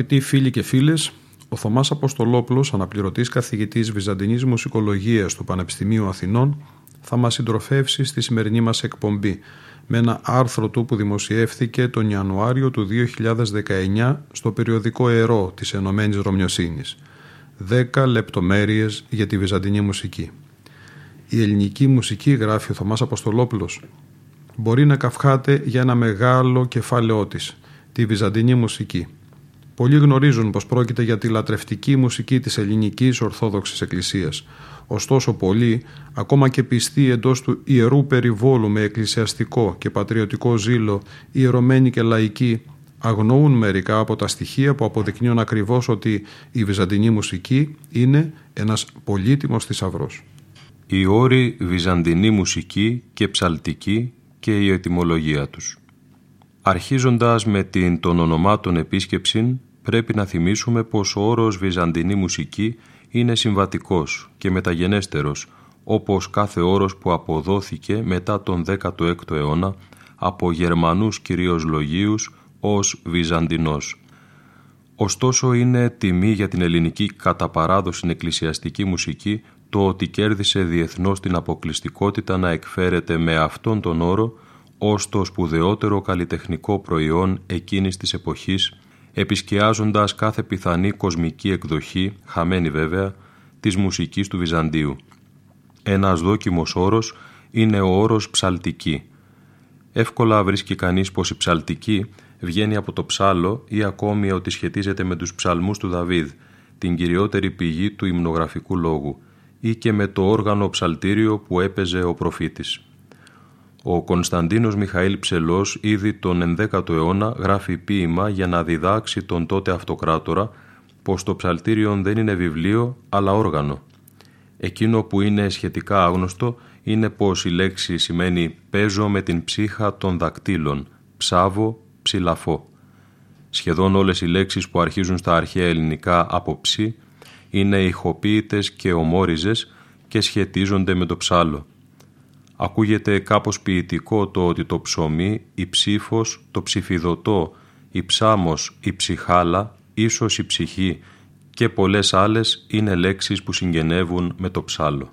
Αγαπητοί φίλοι και φίλες, ο Θωμάς Αποστολόπουλος, αναπληρωτής καθηγητής Βυζαντινής Μουσικολογίας του Πανεπιστημίου Αθηνών, θα μας συντροφεύσει στη σημερινή μας εκπομπή με ένα άρθρο του που δημοσιεύθηκε τον Ιανουάριο του 2019 στο περιοδικό Ερώ της Ενωμένης Ρωμιοσύνης. 10 λεπτομέρειες για τη βυζαντινή μουσική. Η ελληνική μουσική, γράφει ο Θωμάς Αποστολόπουλος, μπορεί να καυχάται για ένα μεγάλο κεφάλαιό της, τη βυζαντινή μουσική. Πολλοί γνωρίζουν πως πρόκειται για τη λατρευτική μουσική της ελληνικής Ορθόδοξης Εκκλησίας, Ωστόσο πολλοί, ακόμα και πιστοί εντός του ιερού περιβόλου με εκκλησιαστικό και πατριωτικό ζήλο, ιερωμένοι και λαϊκοί, αγνοούν μερικά από τα στοιχεία που αποδεικνύουν ακριβώς ότι η βυζαντινή μουσική είναι ένας πολύτιμος θησαυρός. Οι όροι βυζαντινή μουσική και ψαλτική και η ετυμολογία τους. Αρχίζοντας με την των ονομάτων επίσκεψη, πρέπει να θυμίσουμε πως ο όρος βυζαντινή μουσική είναι συμβατικός και μεταγενέστερος, όπως κάθε όρος που αποδόθηκε μετά τον 16ο αιώνα από Γερμανούς κυρίως λογίους ως Βυζαντινός. Ωστόσο είναι τιμή για την ελληνική κατά παράδοση εκκλησιαστική μουσική το ότι κέρδισε διεθνώς την αποκλειστικότητα να εκφέρεται με αυτόν τον όρο ως το σπουδαιότερο καλλιτεχνικό προϊόν εκείνης της εποχής επισκιάζοντας κάθε πιθανή κοσμική εκδοχή, χαμένη βέβαια, της μουσικής του Βυζαντίου. Ένας δόκιμος όρος είναι ο όρος ψαλτική. Εύκολα βρίσκει κανείς πως η ψαλτική βγαίνει από το ψάλο ή ακόμη ότι σχετίζεται με τους ψαλμούς του Δαβίδ, την κυριότερη πηγή του υμνογραφικού λόγου, ή και με το όργανο ψαλτήριο που έπαιζε ο προφήτης. Ο Κωνσταντίνος Μιχαήλ Ψελός ήδη τον 11ο αιώνα γράφει ποίημα για να διδάξει τον τότε αυτοκράτορα πως το ψαλτήριο δεν είναι βιβλίο αλλά όργανο. Εκείνο που είναι σχετικά άγνωστο είναι πως η λέξη σημαίνει «παίζω με την ψύχα των δακτύλων», «ψάβω», «ψηλαφώ». Σχεδόν όλες οι λέξεις που αρχίζουν στα αρχαία ελληνικά από ψι είναι ηχοποίητες και ομόριζες και σχετίζονται με το ψάλο. Ακούγεται κάπως ποιητικό το ότι το ψωμί, η ψήφος, το ψηφιδωτό, η ψάμος, η ψυχάλα, ίσως η ψυχή και πολλές άλλες είναι λέξεις που συγγενεύουν με το ψάλο.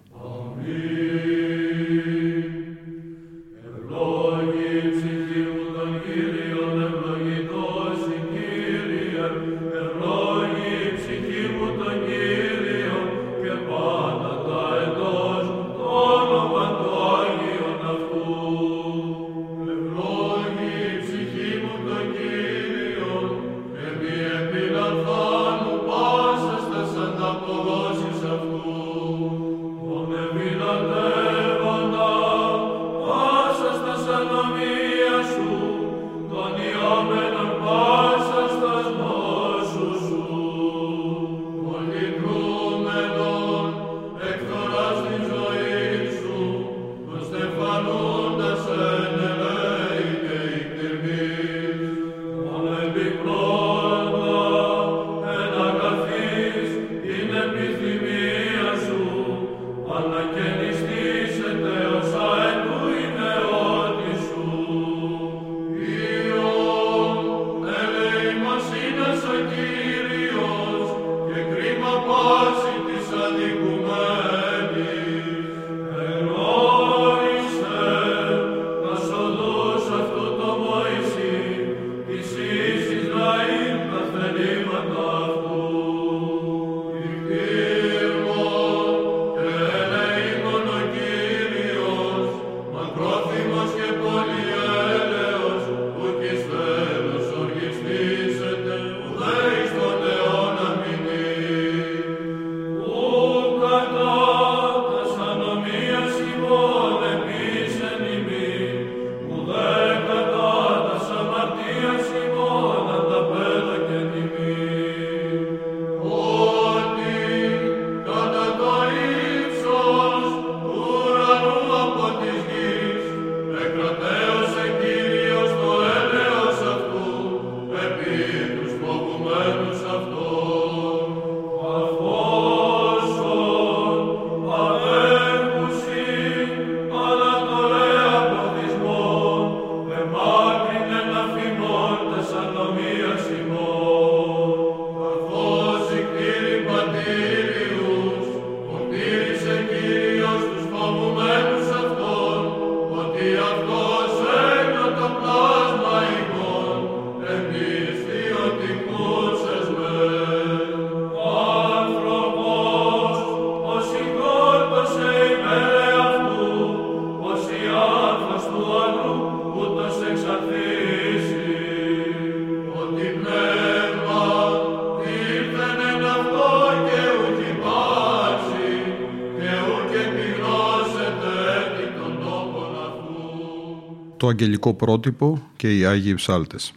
Το αγγελικό πρότυπο και οι Άγιοι Ψάλτες.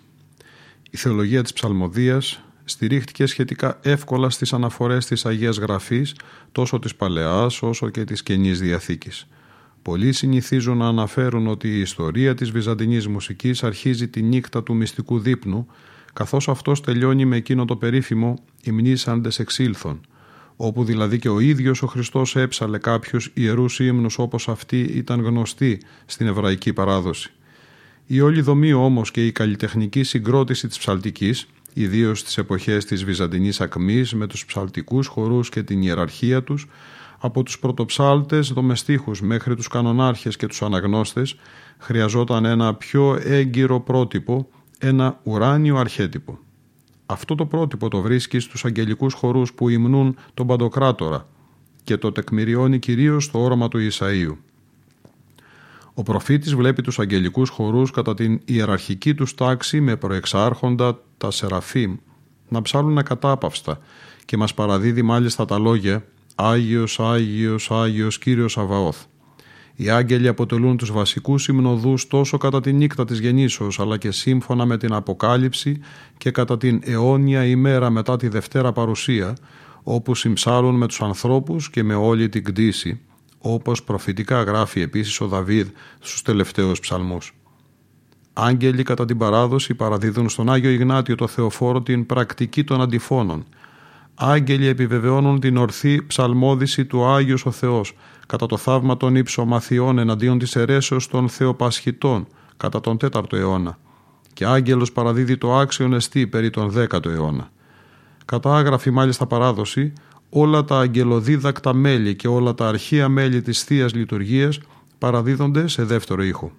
Η θεολογία της ψαλμοδίας στηρίχτηκε σχετικά εύκολα στις αναφορές της Αγίας Γραφής τόσο της Παλαιάς όσο και της Καινής Διαθήκης. Πολλοί συνηθίζουν να αναφέρουν ότι η ιστορία της βυζαντινής μουσικής αρχίζει τη νύχτα του μυστικού δείπνου καθώς αυτός τελειώνει με εκείνο το περίφημο «Υμνήσαντες εξήλθον», όπου δηλαδή και ο ίδιος ο Χριστός έψαλε κάποιους ιερούς ύμνους όπως αυτή ήταν γνωστή στην εβραϊκή παράδοση. Η όλη δομή όμως και η καλλιτεχνική συγκρότηση της ψαλτικής, ιδίως στις εποχές της Βυζαντινής ακμής με τους ψαλτικούς χορούς και την ιεραρχία τους, από τους πρωτοψάλτες δομεστίχους μέχρι τους κανονάρχες και τους αναγνώστες, χρειαζόταν ένα πιο έγκυρο πρότυπο, ένα ουράνιο αρχέτυπο. Αυτό το πρότυπο το βρίσκεις στους αγγελικούς χορούς που υμνούν τον Παντοκράτορα και το τεκμηριώνει κυρίως στο όραμα του Ισαΐου. Ο προφήτης βλέπει τους αγγελικούς χορούς κατά την ιεραρχική τους τάξη με προεξάρχοντα τα Σεραφείμ να ψάλουν ακατάπαυστα και μας παραδίδει μάλιστα τα λόγια «Άγιος, Άγιος, Άγιος Κύριος Αβαώθ». Οι άγγελοι αποτελούν τους βασικούς υμνοδούς τόσο κατά τη νύχτα της γεννήσεως αλλά και σύμφωνα με την Αποκάλυψη και κατά την αιώνια ημέρα μετά τη Δευτέρα Παρουσία όπου συμψάλουν με τους ανθρώπους και με όλη την κτήση όπως προφητικά γράφει επίσης ο Δαβίδ στους τελευταίους ψαλμούς. Άγγελοι κατά την παράδοση παραδίδουν στον Άγιο Ιγνάτιο το Θεοφόρο την πρακτική των αντιφώνων. Άγγελοι επιβεβαιώνουν την ορθή ψαλμόδηση του Άγιος ο Θεός κατά το θαύμα των υψομαθιών εναντίον της αιρέσεως των Θεοπασχητών κατά τον 4ο αιώνα και άγγελος παραδίδει το άξιον εστί περί τον 10ο αιώνα. Κατά άγραφη μάλιστα παράδοση, όλα τα αγγελοδίδακτα μέλη και όλα τα αρχαία μέλη της θείας Λειτουργίας παραδίδονται σε δεύτερο ήχο.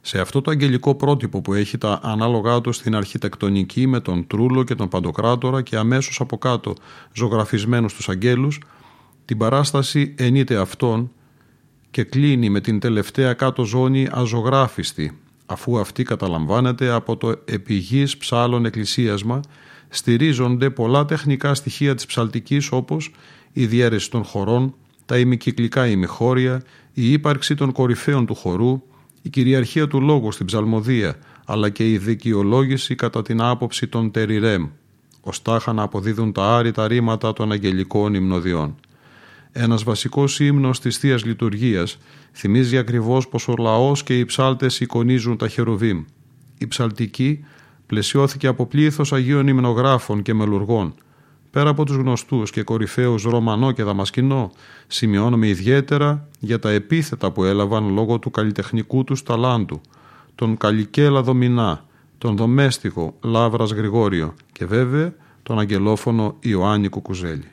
Σε αυτό το αγγελικό πρότυπο που έχει τα ανάλογά του στην αρχιτεκτονική με τον Τρούλο και τον Παντοκράτορα και αμέσως από κάτω ζωγραφισμένους τους αγγέλους, την παράσταση ενείται αυτόν και κλείνει με την τελευταία κάτω ζώνη αζωγράφιστη, αφού αυτή καταλαμβάνεται από το επιγής ψάλων εκκλησίασμα, στηρίζονται πολλά τεχνικά στοιχεία της ψαλτικής όπως η διαίρεση των χωρών, τα ημικυκλικά ημιχώρια, η ύπαρξη των κορυφαίων του χορού, η κυριαρχία του λόγου στην ψαλμοδία, αλλά και η δικαιολόγηση κατά την άποψη των τεριρέμ, ωστάχα να αποδίδουν τα άρρητα ρήματα των αγγελικών υμνοδιών. Ένας βασικός ύμνος της θείας Λειτουργίας θυμίζει ακριβώς πως ο λαός και οι ψάλτες εικονίζουν τα χερουβίμ. Η ψαλτική πλαισιώθηκε από πλήθος Αγίων υμνογράφων και μελουργών. Πέρα από τους γνωστούς και κορυφαίους Ρωμανό και Δαμασκηνό, σημειώνουμε ιδιαίτερα για τα επίθετα που έλαβαν λόγω του καλλιτεχνικού τους ταλάντου, τον Καλικέλα Δομινά, τον Δομέστικο Λάβρας Γρηγόριο και βέβαια τον αγγελόφωνο Ιωάννη Κουκουζέλη.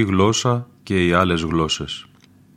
Ελληνική γλώσσα και οι άλλες γλώσσες.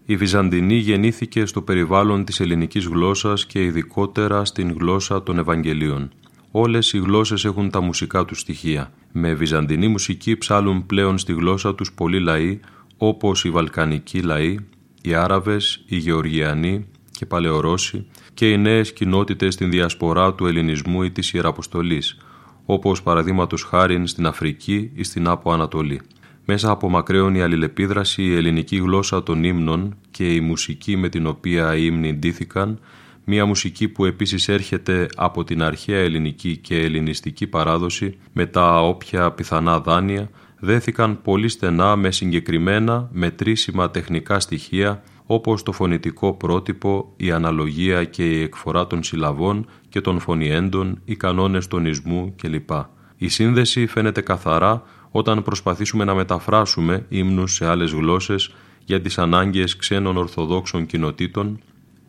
Η Βυζαντινή γεννήθηκε στο περιβάλλον της ελληνικής γλώσσας και ειδικότερα στην γλώσσα των Ευαγγελίων. Όλες οι γλώσσες έχουν τα μουσικά τους στοιχεία. Με βυζαντινή μουσική ψάλουν πλέον στη γλώσσα τους πολλοί λαοί, όπως οι Βαλκανικοί λαοί, οι Άραβες, οι Γεωργιανοί και Παλαιορώσοι και οι νέες κοινότητες στην διασπορά του ελληνισμού ή της Ιεραποστολής, όπως παραδείγματος χάρη στην Αφρική ή στην Άπο Ανατολή. Μέσα από μακραίων η αλληλεπίδραση, η ελληνική γλώσσα των ύμνων και η μουσική με την οποία οι ύμνοι ντύθηκαν, μια μουσική που επίσης έρχεται από την αρχαία ελληνική και ελληνιστική παράδοση με τα όποια πιθανά δάνεια, δέθηκαν πολύ στενά με συγκεκριμένα μετρήσιμα τεχνικά στοιχεία όπως το φωνητικό πρότυπο, η αναλογία και η εκφορά των συλλαβών και των φωνιέντων, οι κανόνες τονισμού κλπ. Η σύνδεση φαίνεται καθαρά όταν προσπαθήσουμε να μεταφράσουμε ύμνους σε άλλες γλώσσες για τις ανάγκες ξένων Ορθοδόξων κοινοτήτων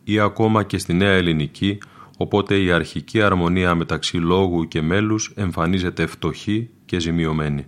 ή ακόμα και στη Νέα Ελληνική, οπότε η αρχική αρμονία μεταξύ λόγου και μέλους εμφανίζεται φτωχή και ζημιωμένη.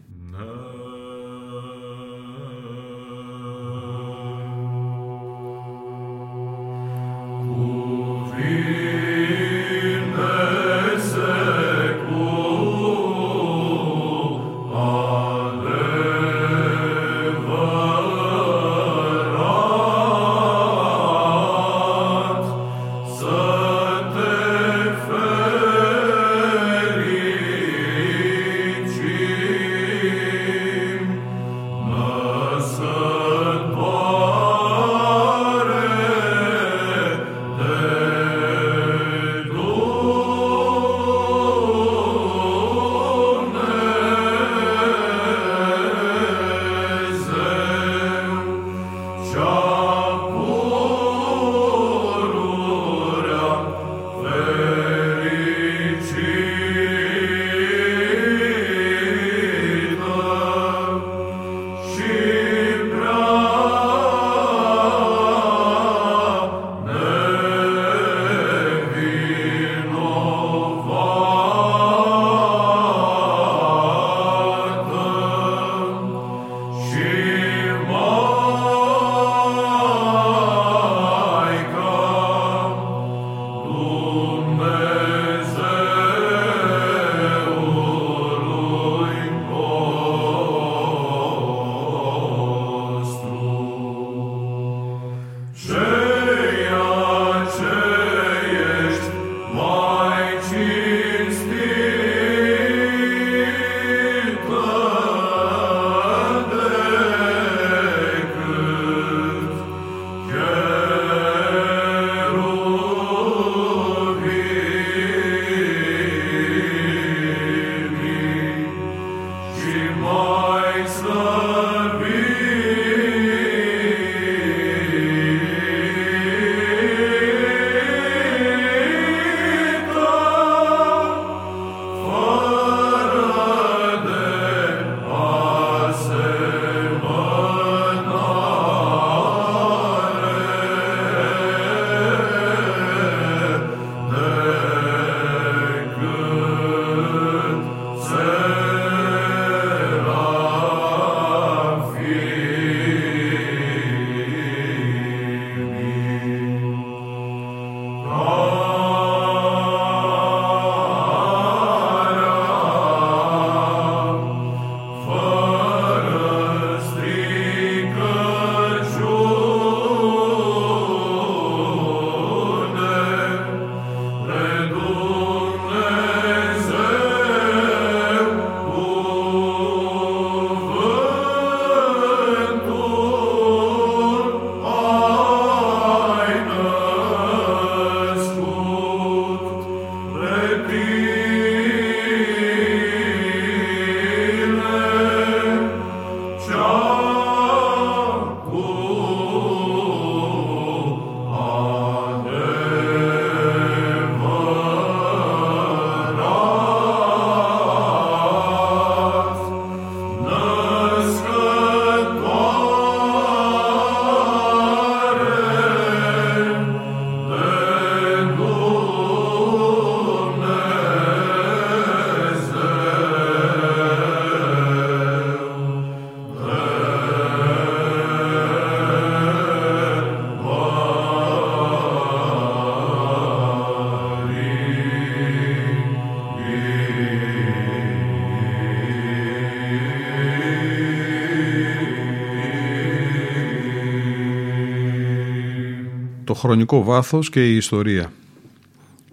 Χρονικό βάθος και η ιστορία.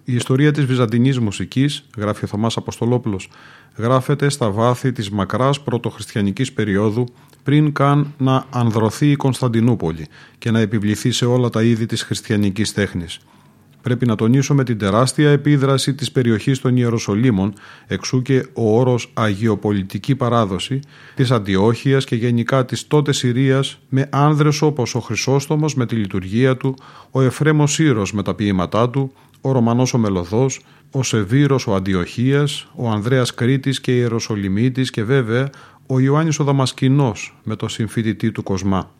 Η ιστορία της βυζαντινής μουσικής, γράφει ο Θωμάς Αποστολόπουλος, γράφεται στα βάθη της μακράς πρωτοχριστιανικής περίοδου πριν καν να ανδρωθεί η Κωνσταντινούπολη και να επιβληθεί σε όλα τα είδη της χριστιανικής τέχνης. Πρέπει να τονίσουμε την τεράστια επίδραση της περιοχής των Ιεροσολύμων, εξού και ο όρος «αγιοπολιτική παράδοση» της Αντιόχειας και γενικά της τότε Συρίας με άνδρες όπως ο Χρυσόστομος με τη λειτουργία του, ο Εφρέμος Σύρος με τα ποίηματά του, ο Ρωμανός ο Μελωδός, ο Σεβύρος ο Αντιοχίας, ο Ανδρέας Κρήτης και Ιεροσολυμίτης και βέβαια ο Ιωάννης ο Δαμασκηνός με το συμφίτητή του Κοσμά.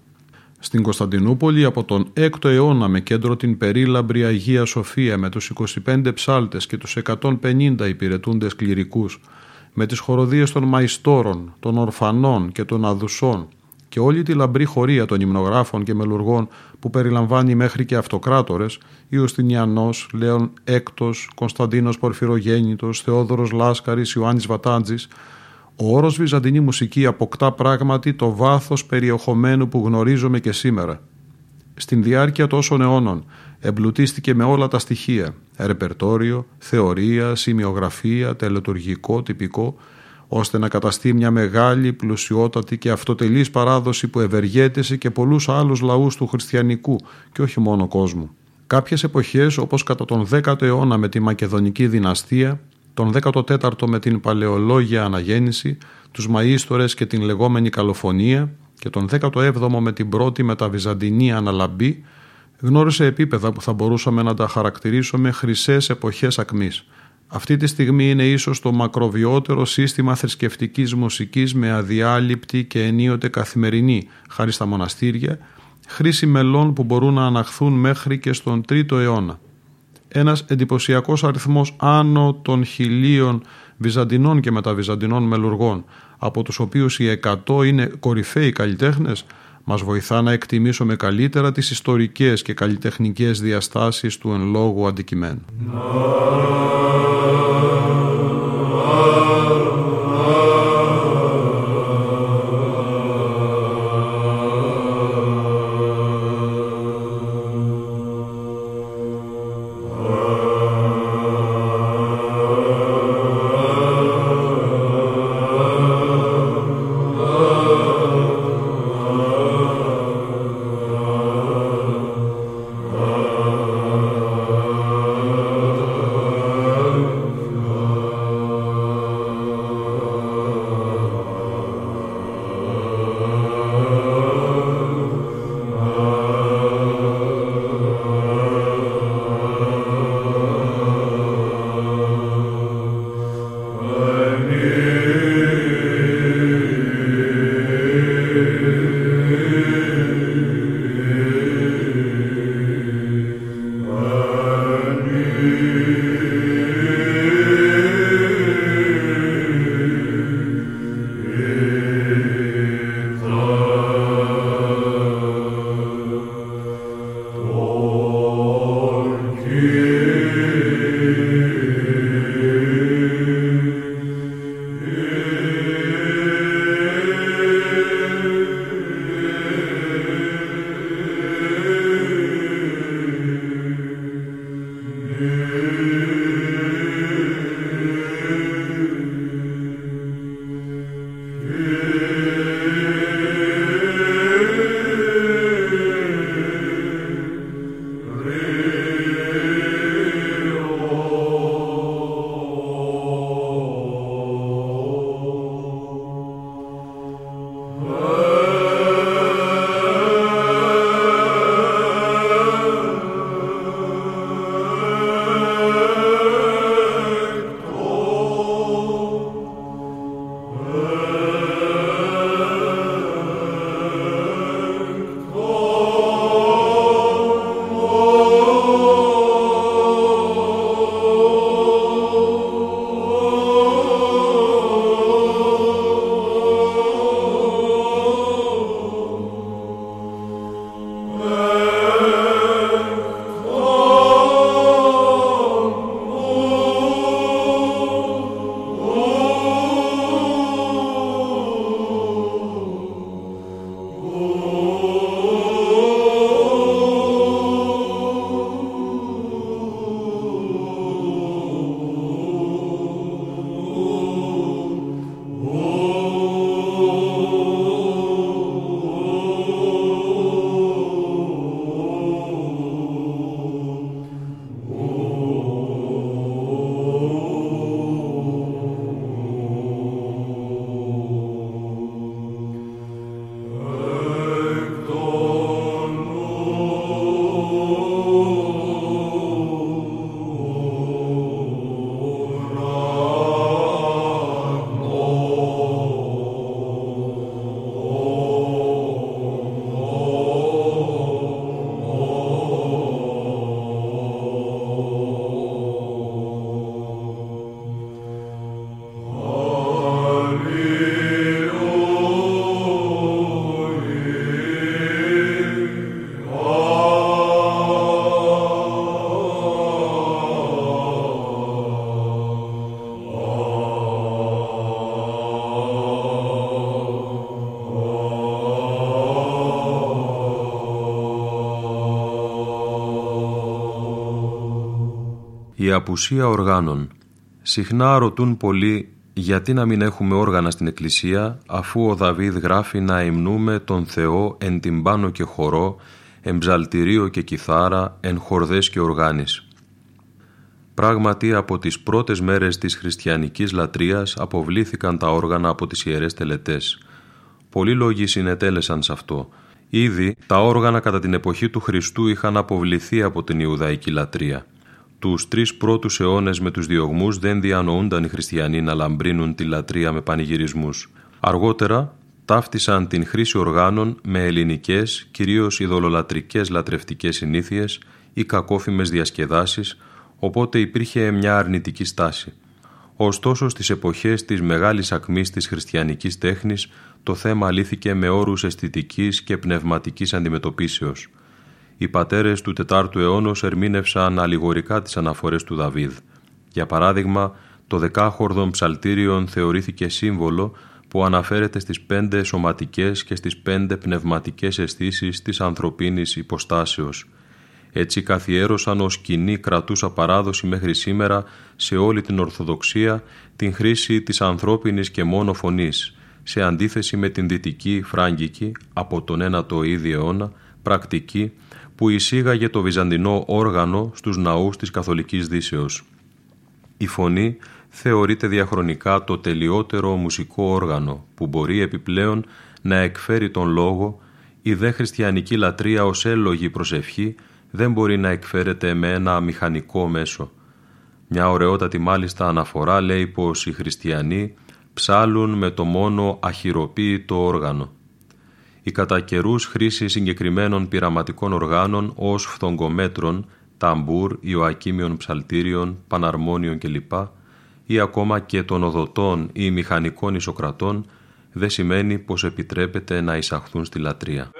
Στην Κωνσταντινούπολη από τον 6ο αιώνα με κέντρο την περίλαμπρη Αγία Σοφία με τους 25 ψάλτες και τους 150 υπηρετούντες κληρικούς, με τις χοροδίες των μαϊστόρων, των ορφανών και των αδουσών και όλη τη λαμπρή χωρία των υμνογράφων και μελουργών που περιλαμβάνει μέχρι και αυτοκράτορες, Ιωστινιανός, Λέων Έκτος, Κωνσταντίνος Πορφυρογέννητος, Θεόδωρος Λάσκαρης, Ιωάννης Βατάντζης, ο όρος βυζαντινή μουσική αποκτά πράγματι το βάθος περιεχομένου που γνωρίζουμε και σήμερα. Στην διάρκεια τόσων αιώνων εμπλουτίστηκε με όλα τα στοιχεία, ρεπερτόριο, θεωρία, σημειογραφία, τελετουργικό, τυπικό, ώστε να καταστεί μια μεγάλη, πλουσιότατη και αυτοτελής παράδοση που ευεργέτησε και πολλούς άλλους λαούς του χριστιανικού και όχι μόνο κόσμου. Κάποιες εποχές όπως κατά τον 10ο αιώνα με τη Μακεδονική δυναστεία τον 14ο με την παλαιολόγια αναγέννηση, τους μαΐστορες και την λεγόμενη καλοφωνία και τον 17ο με την πρώτη μεταβυζαντινή αναλαμπή, γνώρισε επίπεδα που θα μπορούσαμε να τα χαρακτηρίσουμε χρυσές εποχές ακμής. Αυτή τη στιγμή είναι ίσως το μακροβιότερο σύστημα θρησκευτικής μουσικής με αδιάλειπτη και ενίοτε καθημερινή, χάρη στα μοναστήρια, χρήση μελών που μπορούν να αναχθούν μέχρι και στον 3ο αιώνα ένας εντυπωσιακός αριθμός άνω των χιλίων βυζαντινών και μεταβυζαντινών μελουργών, από τους οποίους οι 100 είναι κορυφαίοι καλλιτέχνες, μας βοηθά να εκτιμήσουμε καλύτερα τις ιστορικές και καλλιτεχνικές διαστάσεις του εν λόγω αντικειμένου. Απουσία οργάνων. Συχνά ρωτούν πολλοί γιατί να μην έχουμε όργανα στην εκκλησία αφού ο Δαβίδ γράφει να υμνούμε τον Θεό εν τυμπάνο και χορό, εν ψαλτηρίο και κιθάρα, εν χορδές και οργάνης. Πράγματι από τις πρώτες μέρες της χριστιανικής λατρείας αποβλήθηκαν τα όργανα από τις ιερές τελετές. Πολλοί λόγοι συνετέλεσαν σε αυτό. Ήδη τα όργανα κατά την εποχή του Χριστού είχαν αποβληθεί από την Ιουδαϊκή λατρεία. Τους τρεις πρώτους αιώνες με τους διωγμούς δεν διανοούνταν οι χριστιανοί να λαμπρύνουν τη λατρεία με πανηγυρισμούς. Αργότερα ταύτισαν την χρήση οργάνων με ελληνικές, κυρίως ειδωλολατρικές λατρευτικές συνήθειες ή κακόφημες διασκεδάσεις, οπότε υπήρχε μια αρνητική στάση. Ωστόσο στις εποχές της μεγάλης ακμής της χριστιανικής τέχνης το θέμα λύθηκε με όρους αισθητικής και πνευματικής αντιμετωπίσεως. Οι πατέρες του 4ου αιώνα ερμήνευσαν αλληγορικά τις αναφορές του Δαβίδ. Για παράδειγμα, το δεκάχορδον ψαλτήριον θεωρήθηκε σύμβολο που αναφέρεται στις πέντε σωματικές και στις πέντε πνευματικές αισθήσεις της ανθρωπίνης υποστάσεως. Έτσι καθιέρωσαν ως κοινή κρατούσα παράδοση μέχρι σήμερα σε όλη την Ορθοδοξία την χρήση της ανθρώπινης και μόνο φωνής, σε αντίθεση με την δυτική φράγκικη από τον 9ο ήδη αιώνα πρακτική που εισήγαγε το βυζαντινό όργανο στους ναούς της Καθολικής Δύσεως. Η φωνή θεωρείται διαχρονικά το τελειότερο μουσικό όργανο που μπορεί επιπλέον να εκφέρει τον λόγο η δε χριστιανική λατρεία ως έλογη προσευχή δεν μπορεί να εκφέρεται με ένα μηχανικό μέσο. Μια ωραιότατη μάλιστα αναφορά λέει πως οι χριστιανοί ψάλουν με το μόνο αχυροποίητο όργανο. Η κατά καιρούς χρήση συγκεκριμένων πειραματικών οργάνων ως φθογκομέτρων, ταμπούρ, ιωακίμιων ψαλτήριων, παναρμόνιων κλπ. ή ακόμα και των οδοτών ή μηχανικών ισοκρατών δεν σημαίνει πως επιτρέπεται να εισαχθούν στη λατρεία.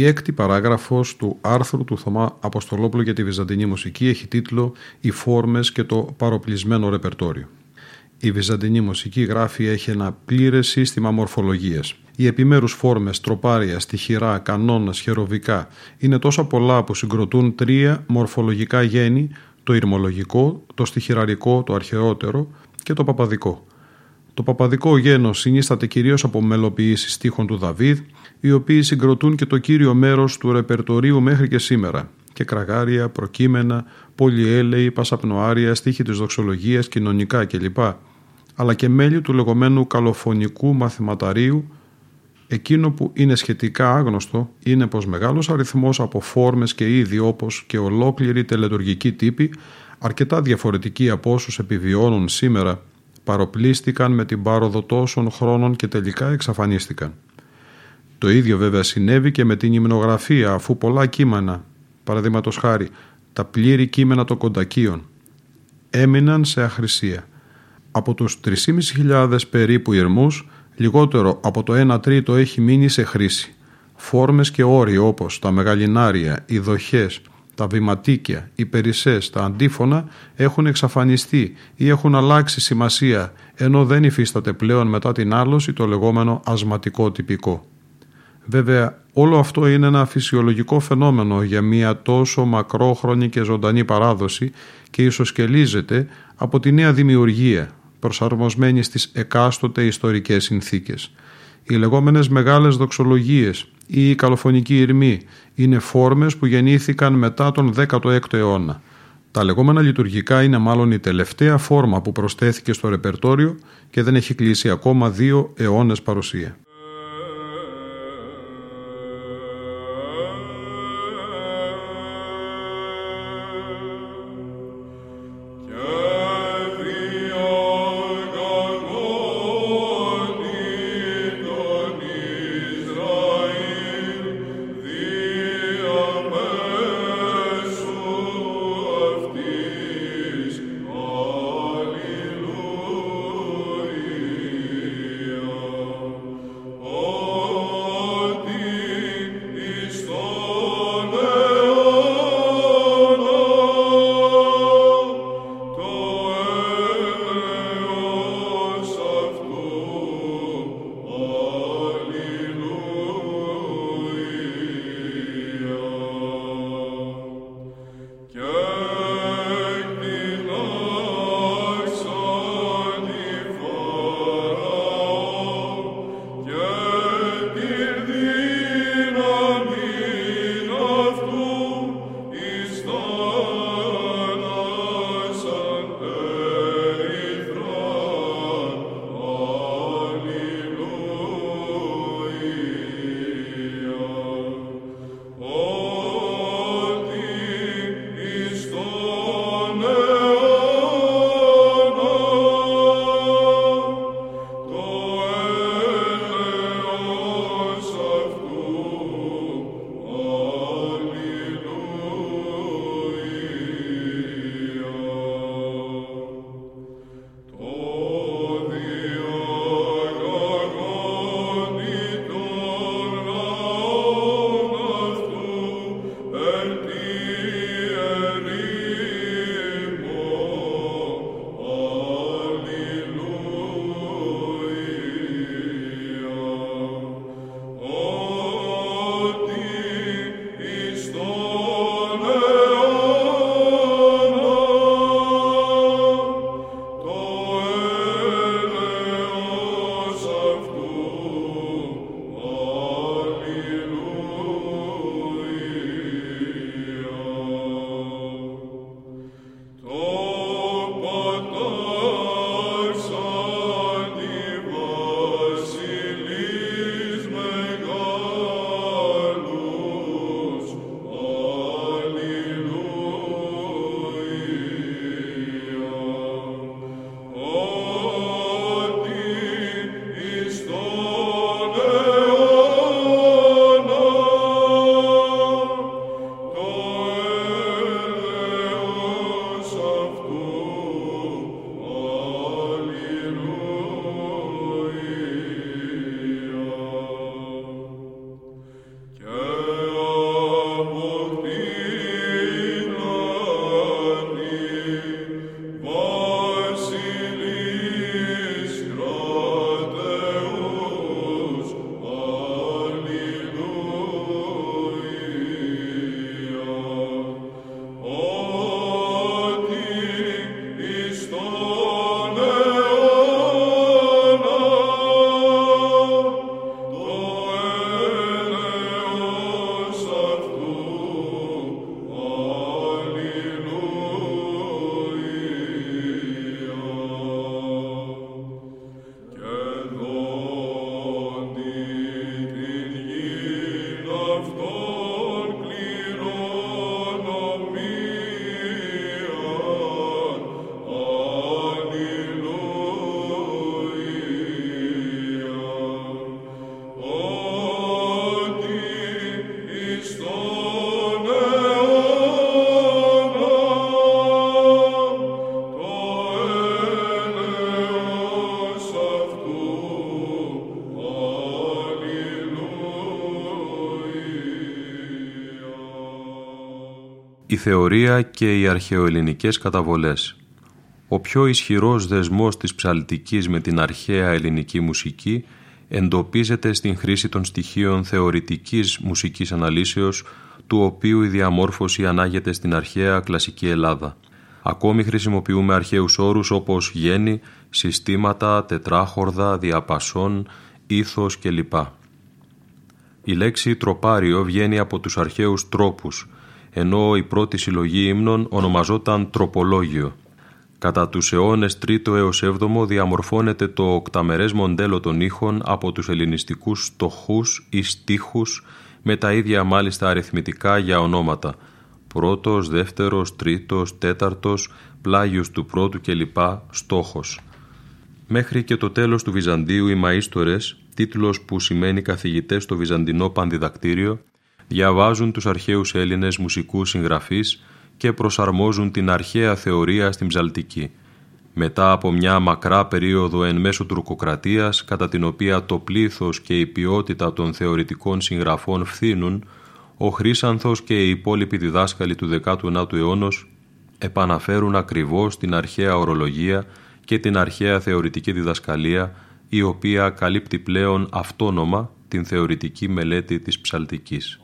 Η έκτη παράγραφος του άρθρου του Θωμά Αποστολόπουλου για τη Βυζαντινή μουσική έχει τίτλο «Οι φόρμες και το παροπλισμένο ρεπερτόριο». Η Βυζαντινή μουσική γράφει έχει ένα πλήρες σύστημα μορφολογίας. Οι επιμέρους φόρμες, τροπάρια, στοιχειρά, κανόνα, χεροβικά είναι τόσα πολλά που συγκροτούν τρία μορφολογικά γέννη, το ηρμολογικό, το στοιχειραρικό, το αρχαιότερο και το παπαδικό. Το παπαδικό γένος συνίσταται κυρίως από μελοποιήσεις στίχων του Δαβίδ, οι οποίοι συγκροτούν και το κύριο μέρος του ρεπερτορίου μέχρι και σήμερα και κραγάρια, προκείμενα, πολυέλεοι, πασαπνοάρια, στίχοι της δοξολογίας, κοινωνικά κλπ. αλλά και μέλη του λεγόμενου καλοφωνικού μαθηματαρίου Εκείνο που είναι σχετικά άγνωστο είναι πως μεγάλος αριθμός από φόρμες και είδη όπως και ολόκληροι τελετουργικοί τύποι, αρκετά διαφορετικοί από όσους επιβιώνουν σήμερα, παροπλίστηκαν με την πάροδο τόσων χρόνων και τελικά εξαφανίστηκαν. Το ίδιο βέβαια συνέβη και με την υμνογραφία αφού πολλά κείμενα, παραδείγματος χάρη τα πλήρη κείμενα των κοντακίων, έμειναν σε αχρησία. Από τους 3.500 περίπου ιρμούς, λιγότερο από το 1 τρίτο έχει μείνει σε χρήση. Φόρμες και όροι όπως τα μεγαλινάρια, οι δοχές, τα βηματίκια, οι περισσές, τα αντίφωνα έχουν εξαφανιστεί ή έχουν αλλάξει σημασία ενώ δεν υφίσταται πλέον μετά την άλωση το λεγόμενο ασματικό τυπικό. Βέβαια, όλο αυτό είναι ένα φυσιολογικό φαινόμενο για μια τόσο μακρόχρονη και ζωντανή παράδοση και ισοσκελίζεται από τη νέα δημιουργία, προσαρμοσμένη στις εκάστοτε ιστορικές συνθήκες. Οι λεγόμενες μεγάλες δοξολογίες ή η καλοφωνική ηρμή είναι φόρμες που γεννήθηκαν μετά τον 16ο αιώνα. Τα λεγόμενα λειτουργικά είναι μάλλον η τελευταία φόρμα που προσθέθηκε στο ρεπερτόριο και δεν έχει κλείσει ακόμα δύο αιώνες παρουσία. Θεωρία και οι αρχαιοελληνικές καταβολές. Ο πιο ισχυρός δεσμός της ψαλτικής με την αρχαία ελληνική μουσική εντοπίζεται στην χρήση των στοιχείων θεωρητικής μουσικής αναλύσεως, του οποίου η διαμόρφωση ανάγεται στην αρχαία κλασική Ελλάδα. Ακόμη χρησιμοποιούμε αρχαίους όρους όπως γέννη, συστήματα, τετράχορδα, διαπασών, ήθος κλπ. Η λέξη τροπάριο βγαίνει από τους αρχαίους τρόπους, ενώ η πρώτη συλλογή ύμνων ονομαζόταν τροπολόγιο. Κατά τους αιώνες 3ο έως 7ο διαμορφώνεται το οκταμερές μοντέλο των ήχων από τους ελληνιστικούς στοχούς ή στίχους με τα ίδια μάλιστα αριθμητικά για ονόματα πρώτος, δεύτερος, τρίτος, τέταρτος, πλάγιος του πρώτου κλπ. στόχος. Μέχρι και το τέλος του Βυζαντίου οι μαΐστορες, τίτλος που σημαίνει καθηγητές στο Βυζαντινό Πανδιδακτήριο, διαβάζουν τους αρχαίους Έλληνες μουσικούς συγγραφείς και προσαρμόζουν την αρχαία θεωρία στην ψαλτική. Μετά από μια μακρά περίοδο εν μέσω τουρκοκρατίας, κατά την οποία το πλήθος και η ποιότητα των θεωρητικών συγγραφών φθήνουν, ο Χρύσανθος και οι υπόλοιποι διδάσκαλοι του 19ου αιώνος επαναφέρουν ακριβώς την αρχαία ορολογία και την αρχαία θεωρητική διδασκαλία, η οποία καλύπτει πλέον αυτόνομα την θεωρητική μελέτη της ψαλτικής.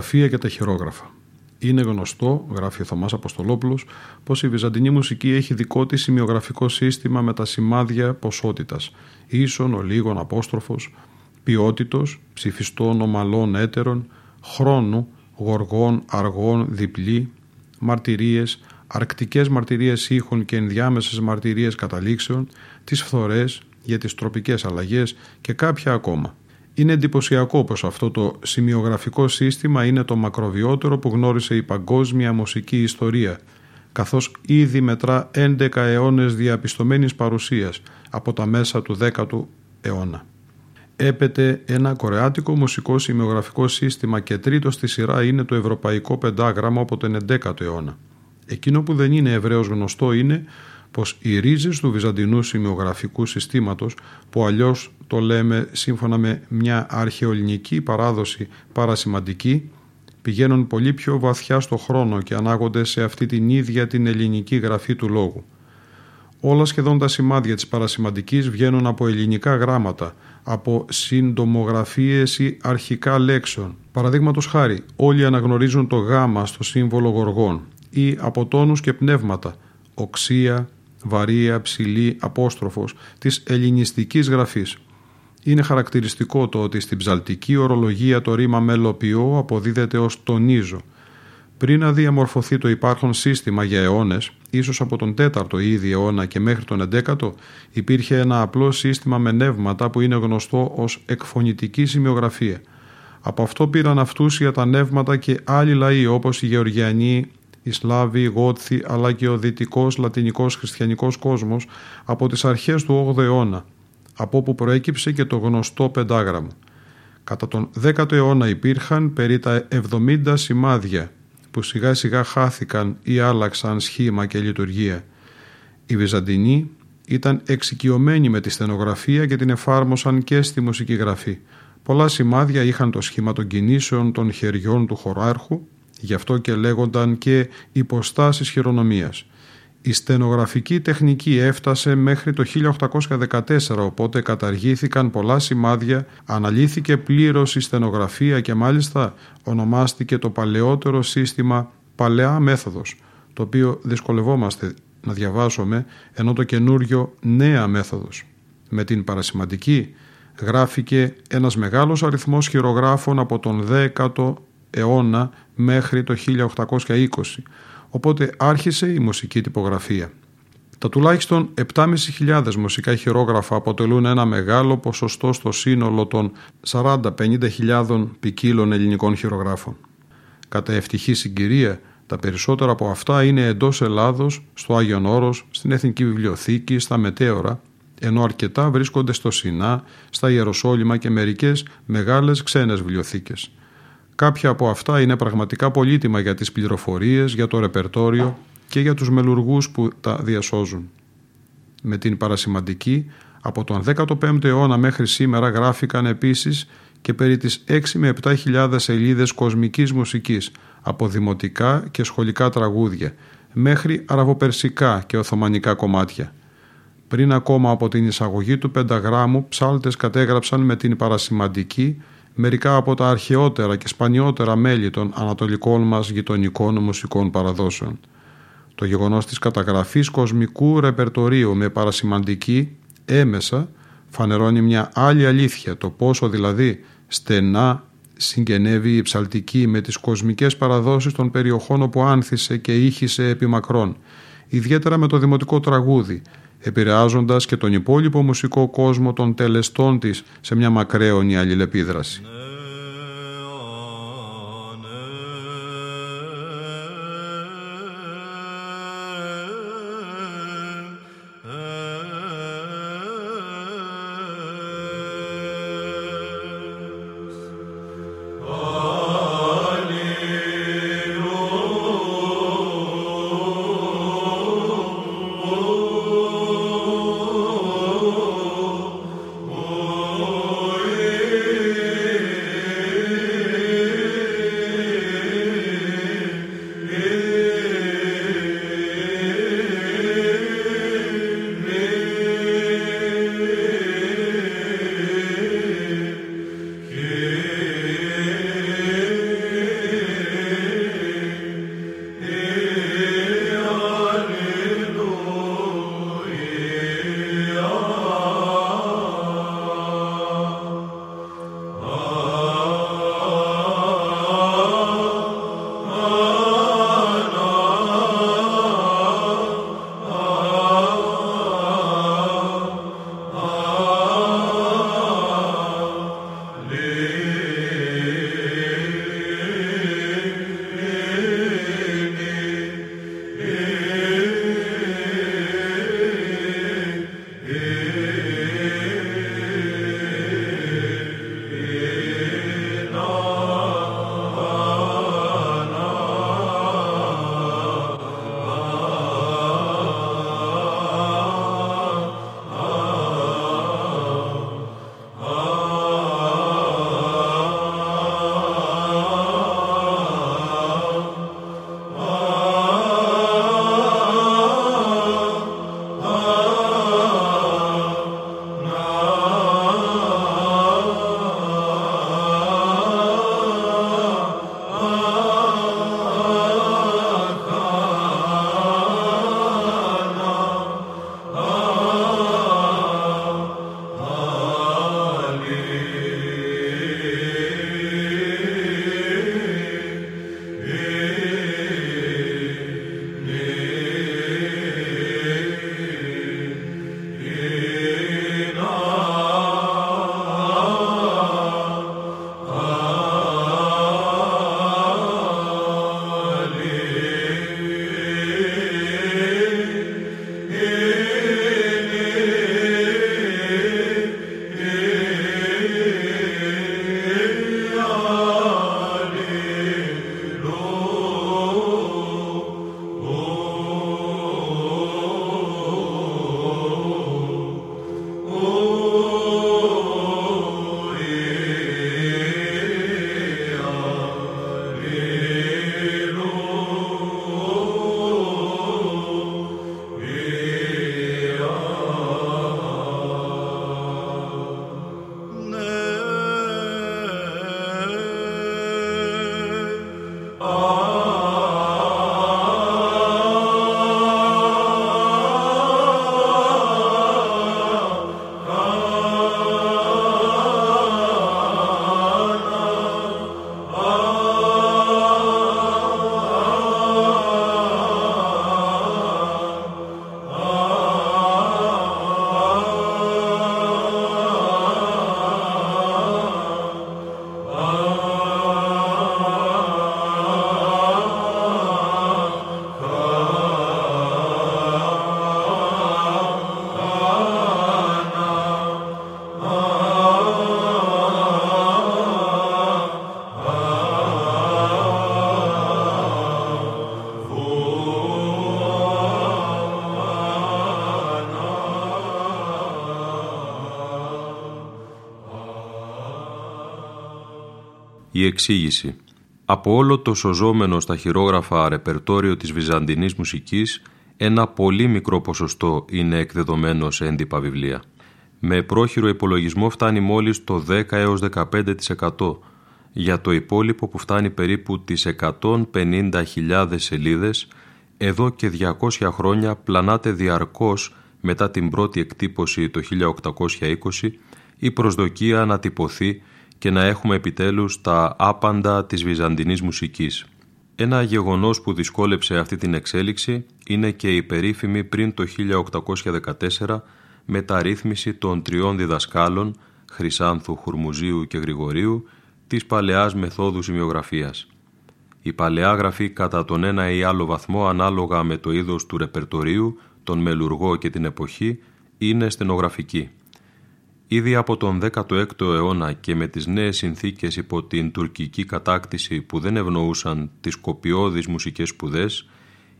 Η σημειογραφία και τα χειρόγραφα. Είναι γνωστό, γράφει ο Θωμάς Αποστολόπουλος, πως η βυζαντινή μουσική έχει δικό της σημειογραφικό σύστημα με τα σημάδια ποσότητας, ίσον, ολίγων, απόστροφος, ποιότητος, ψηφιστών, ομαλών, έτερων, χρόνου, γοργών, αργών, διπλή, μαρτυρίες, αρκτικές μαρτυρίες ήχων και ενδιάμεσες μαρτυρίες καταλήξεων, τις φθορές για τις τροπικές αλλαγές και κάποια ακόμα. Είναι εντυπωσιακό πως αυτό το σημειογραφικό σύστημα είναι το μακροβιότερο που γνώρισε η παγκόσμια μουσική ιστορία, καθώς ήδη μετρά 11 αιώνες διαπιστωμένης παρουσίας από τα μέσα του 10ου αιώνα. Έπεται ένα κορεάτικο μουσικό σημειογραφικό σύστημα και τρίτο στη σειρά είναι το ευρωπαϊκό πεντάγραμμα από τον 11ο αιώνα. Εκείνο που δεν είναι ευρέως γνωστό είναι πως οι ρίζες του βυζαντινού σημειογραφικού συστήματος, που αλλιώς το λέμε σύμφωνα με μια αρχαιοελληνική παράδοση παρασημαντική, πηγαίνουν πολύ πιο βαθιά στο χρόνο και ανάγονται σε αυτή την ίδια την ελληνική γραφή του λόγου. Όλα σχεδόν τα σημάδια της παρασημαντικής βγαίνουν από ελληνικά γράμματα, από συντομογραφίες ή αρχικά λέξεων. Παραδείγματος χάρη, όλοι αναγνωρίζουν το γάμα στο σύμβολο γοργών ή από τόνους και πνεύματα, οξία, βαρία, ψηλή, απόστροφος της ελληνιστικής γραφής. Είναι χαρακτηριστικό το ότι στην ψαλτική ορολογία το ρήμα μελοποιώ αποδίδεται ως τονίζω. Πριν να διαμορφωθεί το υπάρχον σύστημα για αιώνες, ίσως από τον 4ο ήδη αιώνα και μέχρι τον 11ο, υπήρχε ένα απλό σύστημα με νεύματα που είναι γνωστό ως εκφωνητική σημειογραφία. Από αυτό πήραν αυτούσια τα νεύματα και άλλοι λαοί όπως οι Γεωργιανοί, οι Σλάβοι, οι Γότθοι αλλά και ο δυτικός λατινικός χριστιανικός κόσμος από τις αρχές του 8ου αιώνα, από όπου προέκυψε και το γνωστό πεντάγραμμο. Κατά τον 10ο αιώνα υπήρχαν περί τα 70 σημάδια που σιγά σιγά χάθηκαν ή άλλαξαν σχήμα και λειτουργία. Οι Βυζαντινοί ήταν εξοικειωμένοι με τη στενογραφία και την εφάρμοσαν και στη μουσική γραφή. Πολλά σημάδια είχαν το σχήμα των κινήσεων των χεριών του χωράρχου, γι' αυτό και λέγονταν και υποστάσεις χειρονομίας. Η στενογραφική τεχνική έφτασε μέχρι το 1814 οπότε καταργήθηκαν πολλά σημάδια, αναλύθηκε πλήρως η στενογραφία και μάλιστα ονομάστηκε το παλαιότερο σύστημα παλαιά μέθοδος, το οποίο δυσκολευόμαστε να διαβάσουμε, ενώ το καινούριο νέα μέθοδος. Με την παρασημαντική γράφηκε ένας μεγάλος αριθμός χειρογράφων από τον 10ο αιώνα μέχρι το 1820, οπότε άρχισε η μουσική τυπογραφία. Τα τουλάχιστον 7.500 μουσικά χειρόγραφα αποτελούν ένα μεγάλο ποσοστό στο σύνολο των 40-50 ποικίλων ελληνικών χειρογράφων. Κατά ευτυχή συγκυρία, τα περισσότερα από αυτά είναι εντός Ελλάδος, στο Άγιον Όρος, στην Εθνική Βιβλιοθήκη, στα Μετέωρα, ενώ αρκετά βρίσκονται στο Σινά, στα Ιεροσόλυμα και μερικές μεγάλες ξένες βιβλιοθήκες. Κάποια από αυτά είναι πραγματικά πολύτιμα για τις πληροφορίες, για το ρεπερτόριο και για τους μελουργούς που τα διασώζουν. Με την παρασημαντική, από τον 15ο αιώνα μέχρι σήμερα γράφηκαν επίσης και περί τις 6 με 7 χιλιάδες σελίδες κοσμικής μουσικής από δημοτικά και σχολικά τραγούδια μέχρι αραβοπερσικά και οθωμανικά κομμάτια. Πριν ακόμα από την εισαγωγή του πενταγράμμου, ψάλτες κατέγραψαν με την παρασημαντική μερικά από τα αρχαιότερα και σπανιότερα μέλη των ανατολικών μας γειτονικών μουσικών παραδόσεων. Το γεγονός της καταγραφής κοσμικού ρεπερτορίου με παρασημαντική έμεσα φανερώνει μια άλλη αλήθεια, το πόσο δηλαδή στενά συγγενεύει η ψαλτική με τις κοσμικές παραδόσεις των περιοχών όπου άνθησε και ήχησε επί μακρόν, ιδιαίτερα με το δημοτικό τραγούδι, επηρεάζοντας και τον υπόλοιπο μουσικό κόσμο των τελεστών της σε μια μακραίωνη αλληλεπίδραση. Εξήγηση Από όλο το σωζόμενο στα χειρόγραφα ρεπερτόριο της βυζαντινής μουσικής, ένα πολύ μικρό ποσοστό είναι εκδεδομένο σε έντυπα βιβλία. Με πρόχειρο υπολογισμό φτάνει μόλις το 10 έως 15%. Για το υπόλοιπο που φτάνει περίπου τις 150.000 σελίδες, εδώ και 200 χρόνια πλανάται διαρκώς μετά την πρώτη εκτύπωση το 1820 η προσδοκία να τυπωθεί και να έχουμε επιτέλους τα άπαντα της βυζαντινής μουσικής. Ένα γεγονός που δυσκόλεψε αυτή την εξέλιξη είναι και η περίφημη πριν το 1814 μεταρρύθμιση των τριών διδασκάλων Χρυσάνθου, Χουρμουζίου και Γρηγορίου της παλαιάς μεθόδου σημειογραφίας. Η παλαιά γραφή κατά τον ένα ή άλλο βαθμό ανάλογα με το είδος του ρεπερτορίου, τον μελουργό και την εποχή είναι στενογραφική. Ήδη από τον 16ο αιώνα και με τις νέες συνθήκες υπό την τουρκική κατάκτηση που δεν ευνοούσαν τις κοπιώδεις μουσικές σπουδές,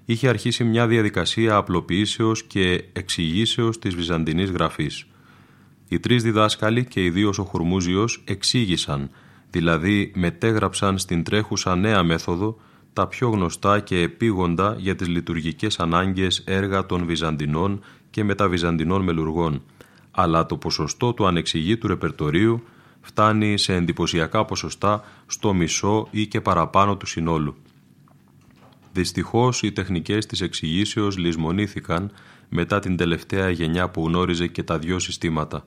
είχε αρχίσει μια διαδικασία απλοποιήσεως και εξηγήσεως της βυζαντινής γραφής. Οι τρεις διδάσκαλοι και ιδίως ο Χουρμούζιος εξήγησαν, δηλαδή μετέγραψαν στην τρέχουσα νέα μέθοδο τα πιο γνωστά και επίγοντα για τις λειτουργικές ανάγκες έργα των Βυζαντινών και μεταβυζαντινών μελουργών, αλλά το ποσοστό του ανεξηγήτου ρεπερτορίου φτάνει σε εντυπωσιακά ποσοστά στο μισό ή και παραπάνω του συνόλου. Δυστυχώς οι τεχνικές της εξηγήσεως λησμονήθηκαν μετά την τελευταία γενιά που γνώριζε και τα δυο συστήματα.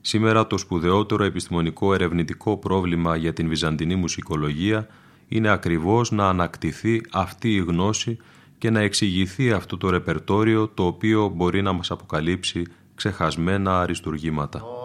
Σήμερα το σπουδαιότερο επιστημονικό ερευνητικό πρόβλημα για την βυζαντινή μουσικολογία είναι ακριβώς να ανακτηθεί αυτή η γνώση και να εξηγηθεί αυτό το ρεπερτόριο το οποίο μπορεί να μας αποκαλύψει ξεχασμένα αριστουργήματα.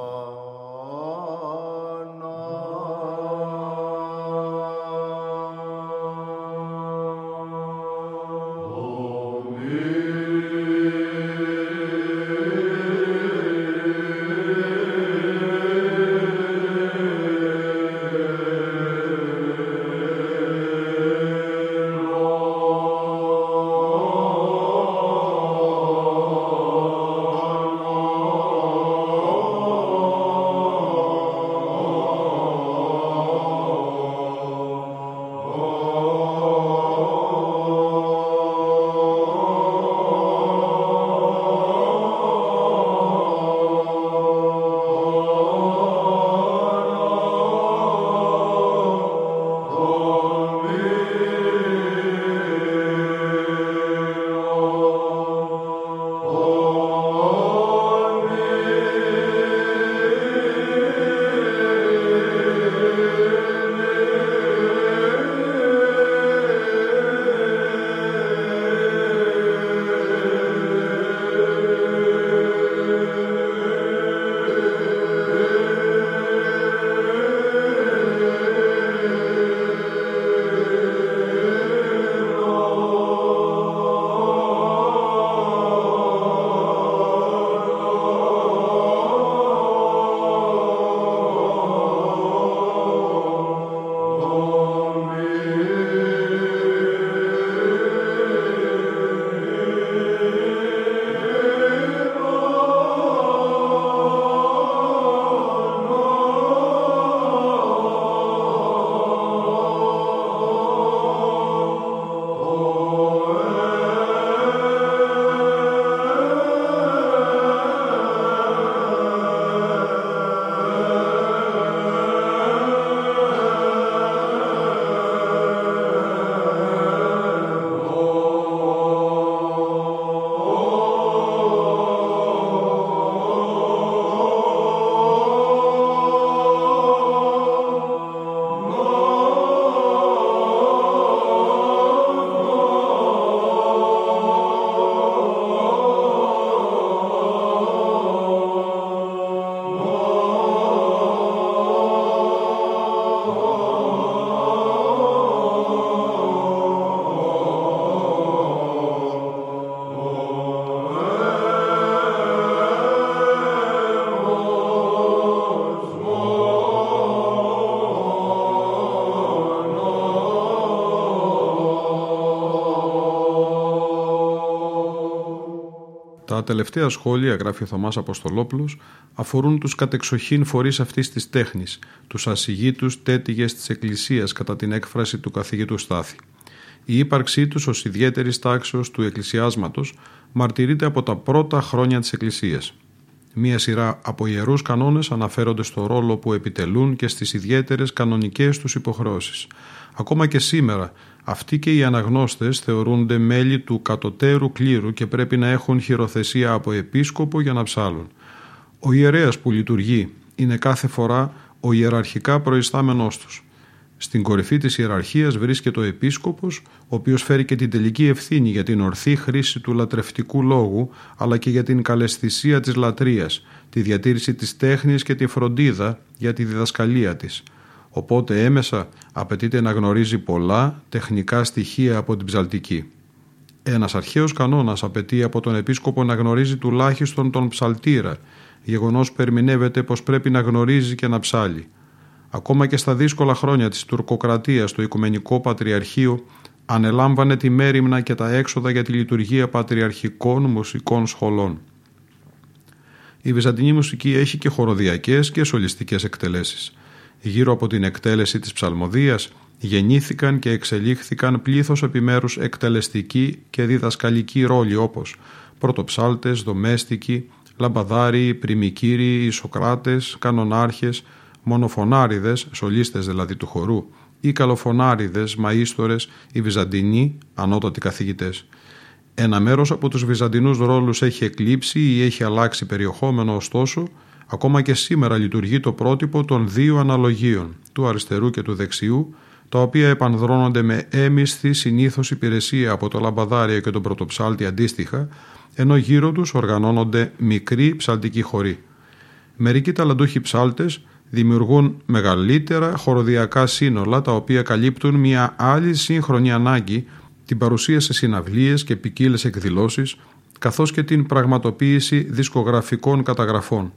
Τελευταία σχόλια, γράφει ο Θωμάς Αποστολόπουλος, αφορούν τους κατεξοχήν φορείς αυτής της τέχνης, τους ασυγήτους τέτηγες της Εκκλησίας κατά την έκφραση του καθηγητού Στάθη. Η ύπαρξή τους ως ιδιαίτερης τάξεως του εκκλησιάσματος μαρτυρείται από τα πρώτα χρόνια της Εκκλησίας. Μία σειρά από ιερούς κανόνες αναφέρονται στο ρόλο που επιτελούν και στις ιδιαίτερες κανονικές τους υποχρεώσεις. Ακόμα και σήμερα, αυτοί και οι αναγνώστες θεωρούνται μέλη του κατωτέρου κλήρου και πρέπει να έχουν χειροθεσία από επίσκοπο για να ψάλουν. Ο ιερέας που λειτουργεί είναι κάθε φορά ο ιεραρχικά προϊστάμενός τους. Στην κορυφή της ιεραρχίας βρίσκεται ο επίσκοπος, ο οποίος φέρει και την τελική ευθύνη για την ορθή χρήση του λατρευτικού λόγου, αλλά και για την καλεσθησία της λατρείας, τη διατήρηση της τέχνης και τη φροντίδα για τη διδασκαλία της. Οπότε έμεσα απαιτείται να γνωρίζει πολλά τεχνικά στοιχεία από την ψαλτική. Ένας αρχαίος κανόνας απαιτεί από τον επίσκοπο να γνωρίζει τουλάχιστον τον ψαλτήρα, γεγονός που ερμηνεύεται πως πρέπει να γνωρίζει και να ψάλει. Ακόμα και στα δύσκολα χρόνια της τουρκοκρατίας το Οικουμενικό Πατριαρχείο ανελάμβανε τη μέρημνα και τα έξοδα για τη λειτουργία πατριαρχικών μουσικών σχολών. Η βυζαντινή μουσική έχει και χοροδιακές και σολιστικές εκτελέσεις. Γύρω από την εκτέλεση της ψαλμοδίας γεννήθηκαν και εξελίχθηκαν πλήθος επιμέρους εκτελεστικοί και διδασκαλικοί ρόλοι όπως πρωτοψάλτες, δομέστικοι, λαμπαδάριοι, πριμικύριοι, ισοκράτες, κανονάρχες, μονοφωνάριδες, σολίστες δηλαδή του χορού, ή καλοφωνάριδες, μαΐστορες, οι Βυζαντινοί, ανώτατοι καθηγητές. Ένα μέρος από τους Βυζαντινούς ρόλους έχει εκλείψει ή έχει αλλάξει περιεχόμενο ωστόσο, ακόμα και σήμερα λειτουργεί το πρότυπο των δύο αναλογίων, του αριστερού και του δεξιού, τα οποία επανδρώνονται με έμισθη συνήθως υπηρεσία από το λαμπαδάριο και τον πρωτοψάλτη αντίστοιχα, ενώ γύρω τους οργανώνονται μικροί ψαλτικοί χωροί. Μερικοί ταλαντούχοι ψάλτες δημιουργούν μεγαλύτερα χοροδιακά σύνολα τα οποία καλύπτουν μια άλλη σύγχρονη ανάγκη την παρουσία σε συναυλίες και ποικίλες εκδηλώσεις καθώς και την πραγματοποίηση δισκογραφικών καταγραφών.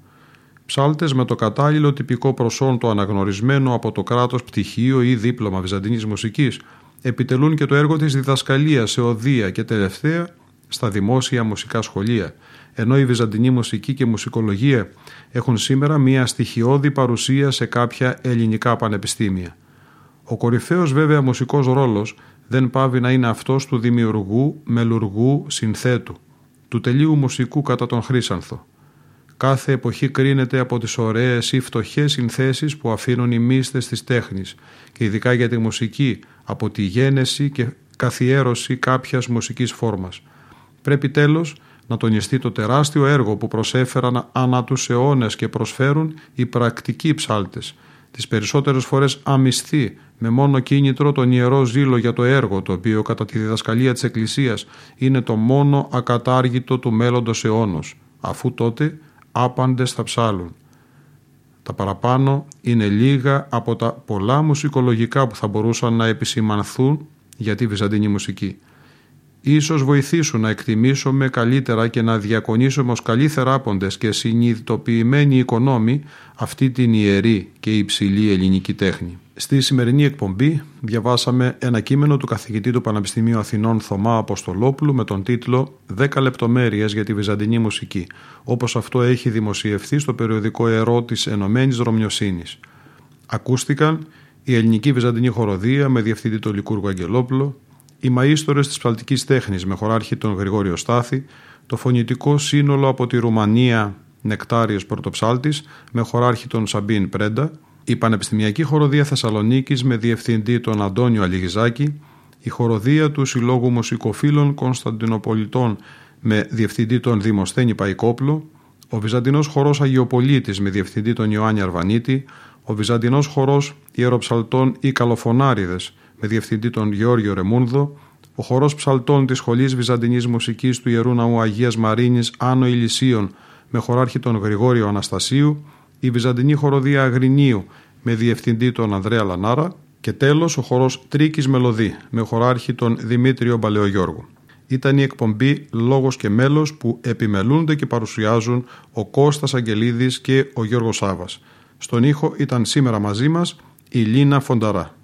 Ψάλτες με το κατάλληλο τυπικό προσόν το αναγνωρισμένο από το κράτος πτυχίο ή δίπλωμα βυζαντινής μουσικής επιτελούν και το έργο της διδασκαλίας σε οδεία και τελευταία στα δημόσια μουσικά σχολεία – ενώ η βυζαντινή μουσική και μουσικολογία έχουν σήμερα μία στοιχειώδη παρουσία σε κάποια ελληνικά πανεπιστήμια. Ο κορυφαίος βέβαια μουσικός ρόλος δεν πάβει να είναι αυτός του δημιουργού, μελουργού, συνθέτου, του τελείου μουσικού κατά τον Χρύσανθο. Κάθε εποχή κρίνεται από τις ωραίες ή φτωχές συνθέσεις που αφήνουν οι μύστες της τέχνης και ειδικά για τη μουσική από τη γένεση και καθιέρωση κάποιας μουσικής φόρμας. Πρέπει τέλος να τονιστεί το τεράστιο έργο που προσέφεραν ανά τους αιώνες και προσφέρουν οι πρακτικοί ψάλτες, τις περισσότερες φορές αμυστοί, με μόνο κίνητρο τον ιερό ζήλο για το έργο, το οποίο κατά τη διδασκαλία της Εκκλησίας είναι το μόνο ακατάργητο του μέλλοντος αιώνος, αφού τότε άπαντες θα ψάλουν. Τα παραπάνω είναι λίγα από τα πολλά μουσικολογικά που θα μπορούσαν να επισημανθούν για τη βυζαντινή μουσική ίσως βοηθήσουν να εκτιμήσουμε καλύτερα και να διακονήσουμε ως καλοί θεράποντες και συνειδητοποιημένοι οικονόμοι αυτή την ιερή και υψηλή ελληνική τέχνη. Στη σημερινή εκπομπή διαβάσαμε ένα κείμενο του καθηγητή του Πανεπιστημίου Αθηνών Θωμά Αποστολόπουλου με τον τίτλο «10 λεπτομέρειες για τη βυζαντινή μουσική», όπως αυτό έχει δημοσιευθεί στο περιοδικό «Ερώ της Ενωμένης Ρωμιοσύνης». Ακούστηκαν η ελληνική βυζαντινή χοροδία με διευθυντή τον Λικούργο Αγγελόπουλο, οι μαΐστορες της ψαλτικής τέχνης με χωράρχη τον Γρηγόριο Στάθη, το φωνητικό σύνολο από τη Ρουμανία Νεκτάριος Πρωτοψάλτης με χωράρχη τον Σαμπίν Πρέντα, η Πανεπιστημιακή Χοροδία Θεσσαλονίκης με διευθυντή τον Αντώνιο Αλιγιζάκη, η Χοροδία του Συλλόγου Μουσικοφίλων Κωνσταντινοπολιτών με διευθυντή τον Δημοσθένη Παϊκόπλο, ο Βυζαντινός Χορός Αγιοπολίτης με διευθυντή τον Ιωάννη Αρβανίτη, ο Βυζαντινός Χορός Ιεροψαλτών ή Καλοφωνάριδες με διευθυντή τον Γεώργιο Ρεμούνδο, ο χορός ψαλτών της Σχολής Βυζαντινής Μουσικής του Ιερού Ναού Αγίας Μαρίνης Άνω Ηλυσίων με χωράρχη τον Γρηγόριο Αναστασίου, η Βυζαντινή Χοροδία Αγρινίου με διευθυντή τον Ανδρέα Λανάρα και τέλος ο χορός Τρίκης Μελωδή με χωράρχη τον Δημήτριο Μπαλαιογιώργου. Ήταν η εκπομπή «Λόγος και μέλος» που επιμελούνται και παρουσιάζουν ο Κώστας Αγγελίδης και ο Γιώργος Σάβας. Στον ήχο ήταν σήμερα μαζί μας η Λίνα Φονταρά.